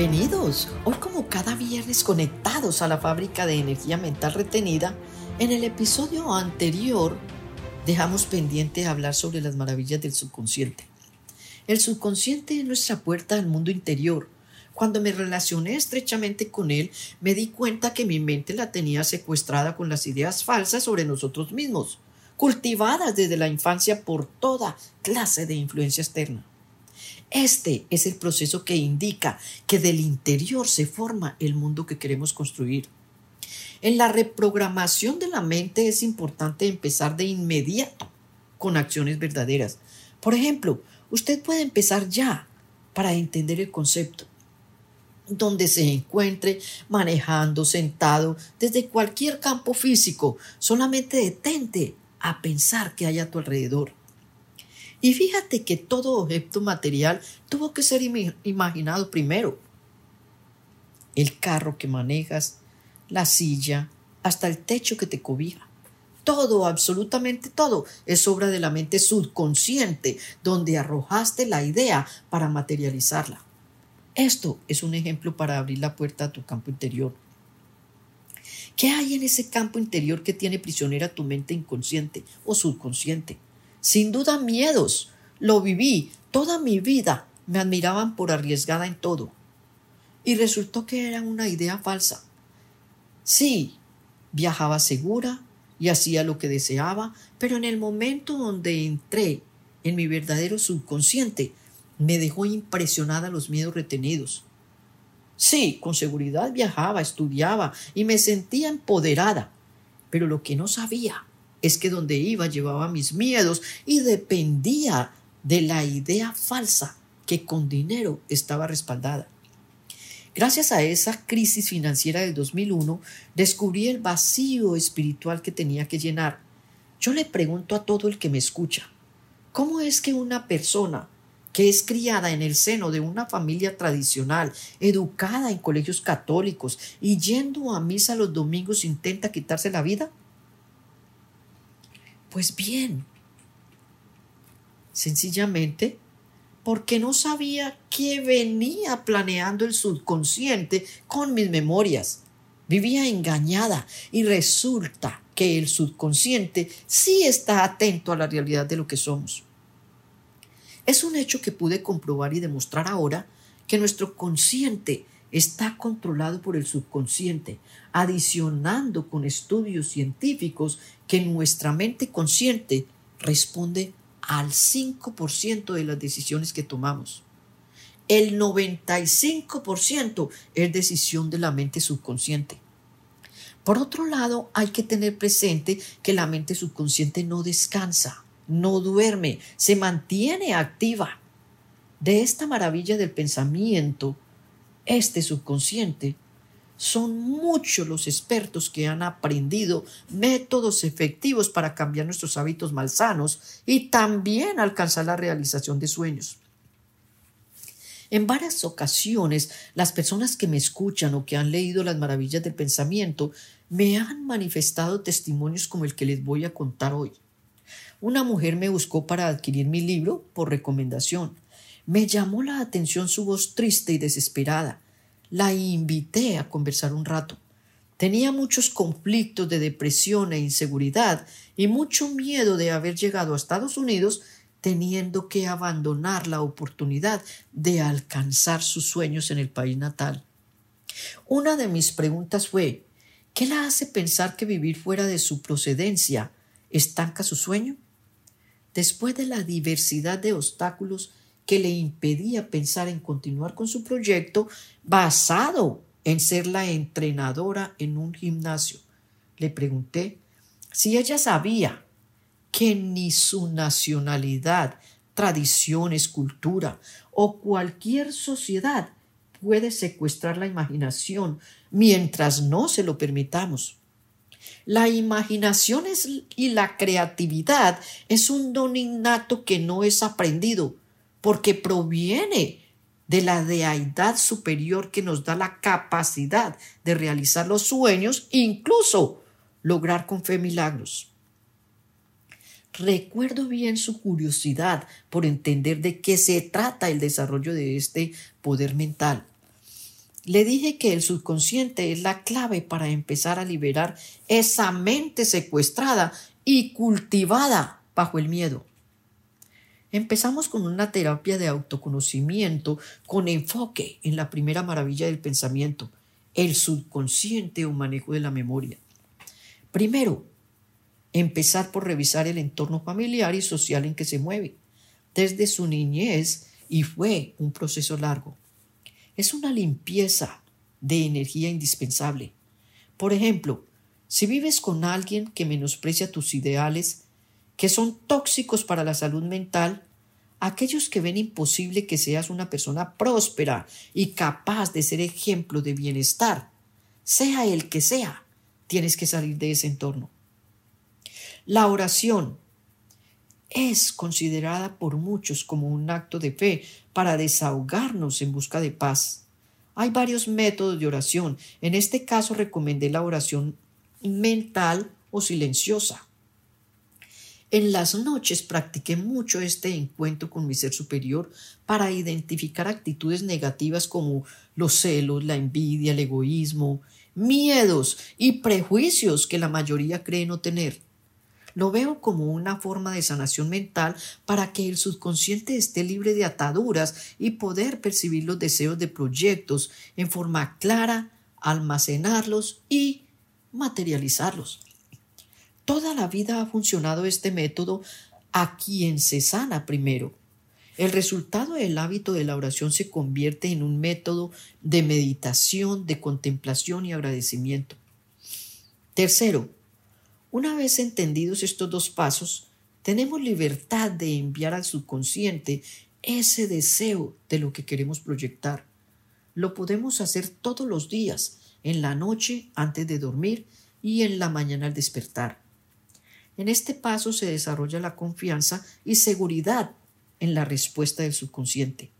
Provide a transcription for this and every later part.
Bienvenidos. Hoy como cada viernes conectados a la fábrica de energía mental retenida, en el episodio anterior dejamos pendiente hablar sobre las maravillas del subconsciente. El subconsciente es nuestra puerta al mundo interior. Cuando me relacioné estrechamente con él, me di cuenta que mi mente la tenía secuestrada con las ideas falsas sobre nosotros mismos, cultivadas desde la infancia por toda clase de influencia externa. Este es el proceso que indica que del interior se forma el mundo que queremos construir. En la reprogramación de la mente es importante empezar de inmediato con acciones verdaderas. Por ejemplo, usted puede empezar ya para entender el concepto. Donde se encuentre manejando, sentado, desde cualquier campo físico, solamente detente a pensar que hay a tu alrededor. Y fíjate que todo objeto material tuvo que ser imaginado primero. El carro que manejas, la silla, hasta el techo que te cobija. Todo, absolutamente todo, es obra de la mente subconsciente, donde arrojaste la idea para materializarla. Esto es un ejemplo para abrir la puerta a tu campo interior. ¿Qué hay en ese campo interior que tiene prisionera tu mente inconsciente o subconsciente? Sin duda miedos. Lo viví toda mi vida. Me admiraban por arriesgada en todo. Y resultó que era una idea falsa. Sí, viajaba segura y hacía lo que deseaba, pero en el momento donde entré en mi verdadero subconsciente, me dejó impresionada los miedos retenidos. Sí, con seguridad viajaba, estudiaba y me sentía empoderada, pero lo que no sabía es que donde iba llevaba mis miedos y dependía de la idea falsa que con dinero estaba respaldada. Gracias a esa crisis financiera del 2001, descubrí el vacío espiritual que tenía que llenar. Yo le pregunto a todo el que me escucha, ¿cómo es que una persona que es criada en el seno de una familia tradicional, educada en colegios católicos y yendo a misa los domingos intenta quitarse la vida? Pues bien, sencillamente porque no sabía qué venía planeando el subconsciente con mis memorias. Vivía engañada y resulta que el subconsciente sí está atento a la realidad de lo que somos. Es un hecho que pude comprobar y demostrar ahora que nuestro consciente está controlado por el subconsciente, adicionando con estudios científicos que nuestra mente consciente responde al 5% de las decisiones que tomamos. El 95% es decisión de la mente subconsciente. Por otro lado, hay que tener presente que la mente subconsciente no descansa, no duerme, se mantiene activa. De esta maravilla del pensamiento, este subconsciente, son muchos los expertos que han aprendido métodos efectivos para cambiar nuestros hábitos malsanos y también alcanzar la realización de sueños. En varias ocasiones, las personas que me escuchan o que han leído las maravillas del pensamiento me han manifestado testimonios como el que les voy a contar hoy. Una mujer me buscó para adquirir mi libro por recomendación. Me llamó la atención su voz triste y desesperada. La invité a conversar un rato. Tenía muchos conflictos de depresión e inseguridad y mucho miedo de haber llegado a Estados Unidos teniendo que abandonar la oportunidad de alcanzar sus sueños en el país natal. Una de mis preguntas fue ¿Qué la hace pensar que vivir fuera de su procedencia estanca su sueño? Después de la diversidad de obstáculos que le impedía pensar en continuar con su proyecto basado en ser la entrenadora en un gimnasio. Le pregunté si ella sabía que ni su nacionalidad, tradiciones, cultura o cualquier sociedad puede secuestrar la imaginación mientras no se lo permitamos. La imaginación y la creatividad es un don innato que no es aprendido, porque proviene de la deidad superior que nos da la capacidad de realizar los sueños, incluso lograr con fe milagros. Recuerdo bien su curiosidad por entender de qué se trata el desarrollo de este poder mental. Le dije que el subconsciente es la clave para empezar a liberar esa mente secuestrada y cultivada bajo el miedo. Empezamos con una terapia de autoconocimiento con enfoque en la primera maravilla del pensamiento, el subconsciente o manejo de la memoria. Primero, empezar por revisar el entorno familiar y social en que se mueve, desde su niñez, y fue un proceso largo. Es una limpieza de energía indispensable. Por ejemplo, si vives con alguien que menosprecia tus ideales, que son tóxicos para la salud mental, aquellos que ven imposible que seas una persona próspera y capaz de ser ejemplo de bienestar, sea el que sea, tienes que salir de ese entorno. La oración es considerada por muchos como un acto de fe para desahogarnos en busca de paz. Hay varios métodos de oración. En este caso recomendé la oración mental o silenciosa. En las noches practiqué mucho este encuentro con mi ser superior para identificar actitudes negativas como los celos, la envidia, el egoísmo, miedos y prejuicios que la mayoría cree no tener. Lo veo como una forma de sanación mental para que el subconsciente esté libre de ataduras y poder percibir los deseos de proyectos en forma clara, almacenarlos y materializarlos. Toda la vida ha funcionado este método a quien se sana primero. El resultado del hábito de la oración se convierte en un método de meditación, de contemplación y agradecimiento. Tercero, una vez entendidos estos dos pasos, tenemos libertad de enviar al subconsciente ese deseo de lo que queremos proyectar. Lo podemos hacer todos los días, en la noche antes de dormir y en la mañana al despertar. En este paso se desarrolla la confianza y seguridad en la respuesta del subconsciente.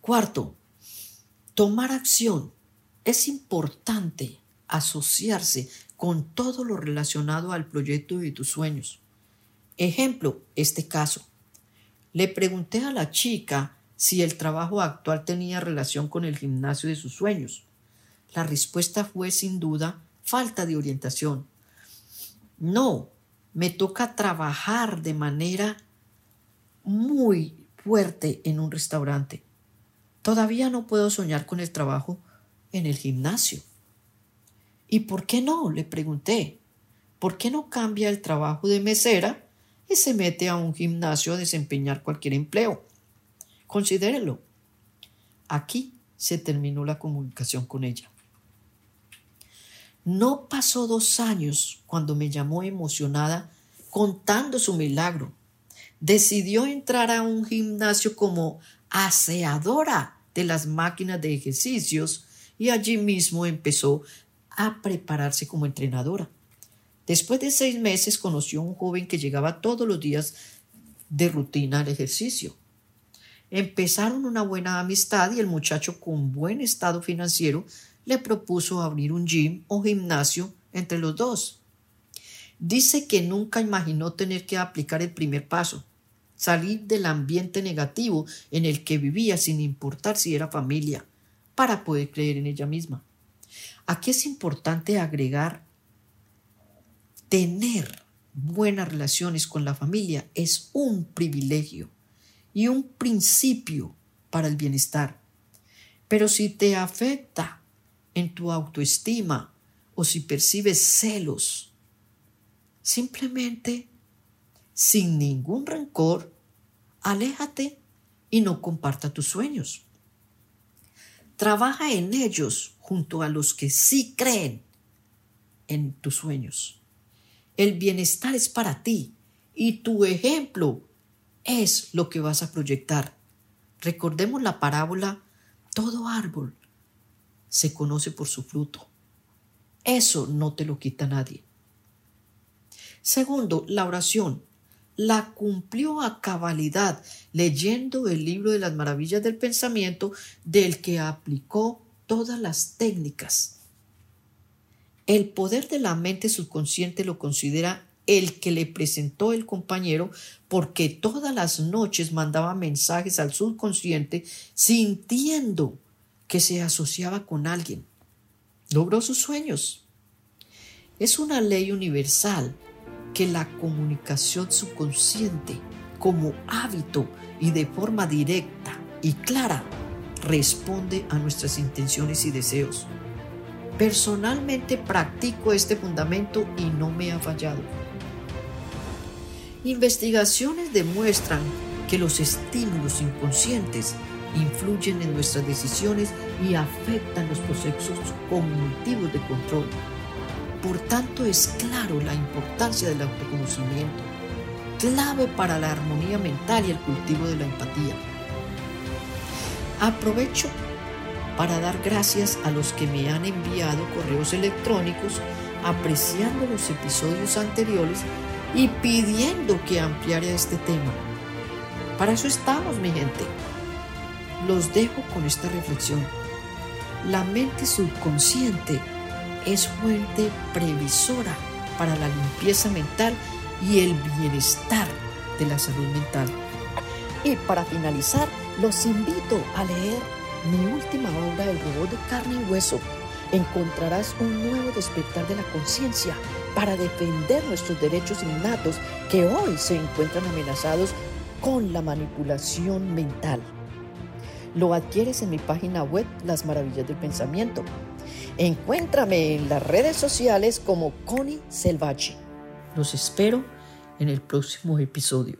Cuarto, tomar acción. Es importante asociarse con todo lo relacionado al proyecto de tus sueños. Ejemplo, este caso. Le pregunté a la chica si el trabajo actual tenía relación con el gimnasio de sus sueños. La respuesta fue sin duda falta de orientación. No, me toca trabajar de manera muy fuerte en un restaurante. Todavía no puedo soñar con el trabajo en el gimnasio. ¿Y por qué no? le pregunté. ¿Por qué no cambia el trabajo de mesera y se mete a un gimnasio a desempeñar cualquier empleo? Considérelo. Aquí se terminó la comunicación con ella. No pasó dos años cuando me llamó emocionada contando su milagro. Decidió entrar a un gimnasio como aseadora de las máquinas de ejercicios y allí mismo empezó a prepararse como entrenadora. Después de seis meses conoció a un joven que llegaba todos los días de rutina al ejercicio. Empezaron una buena amistad y el muchacho con buen estado financiero le propuso abrir un gym o gimnasio entre los dos. Dice que nunca imaginó tener que aplicar el primer paso, salir del ambiente negativo en el que vivía sin importar si era familia, para poder creer en ella misma. Aquí es importante agregar tener buenas relaciones con la familia es un privilegio y un principio para el bienestar. Pero si te afecta en tu autoestima o si percibes celos. Simplemente, sin ningún rencor, aléjate y no comparta tus sueños. Trabaja en ellos junto a los que sí creen en tus sueños. El bienestar es para ti y tu ejemplo es lo que vas a proyectar. Recordemos la parábola, todo árbol se conoce por su fruto. Eso no te lo quita nadie. Segundo, la oración. La cumplió a cabalidad leyendo el libro de las maravillas del pensamiento del que aplicó todas las técnicas. El poder de la mente subconsciente lo considera el que le presentó el compañero porque todas las noches mandaba mensajes al subconsciente sintiendo que se asociaba con alguien. Logró sus sueños. Es una ley universal que la comunicación subconsciente como hábito y de forma directa y clara responde a nuestras intenciones y deseos. Personalmente practico este fundamento y no me ha fallado. Investigaciones demuestran que los estímulos inconscientes influyen en nuestras decisiones y afectan los procesos cognitivos de control. Por tanto, es claro la importancia del autoconocimiento, clave para la armonía mental y el cultivo de la empatía. Aprovecho para dar gracias a los que me han enviado correos electrónicos apreciando los episodios anteriores y pidiendo que ampliara este tema. Para eso estamos, mi gente. Los dejo con esta reflexión. La mente subconsciente es fuente previsora para la limpieza mental y el bienestar de la salud mental. Y para finalizar, los invito a leer mi última obra, El robot de carne y hueso, encontrarás un nuevo despertar de la conciencia para defender nuestros derechos innatos que hoy se encuentran amenazados con la manipulación mental. Lo adquieres en mi página web Las Maravillas del Pensamiento. Encuéntrame en las redes sociales como Connie Selvaggi. Los espero en el próximo episodio.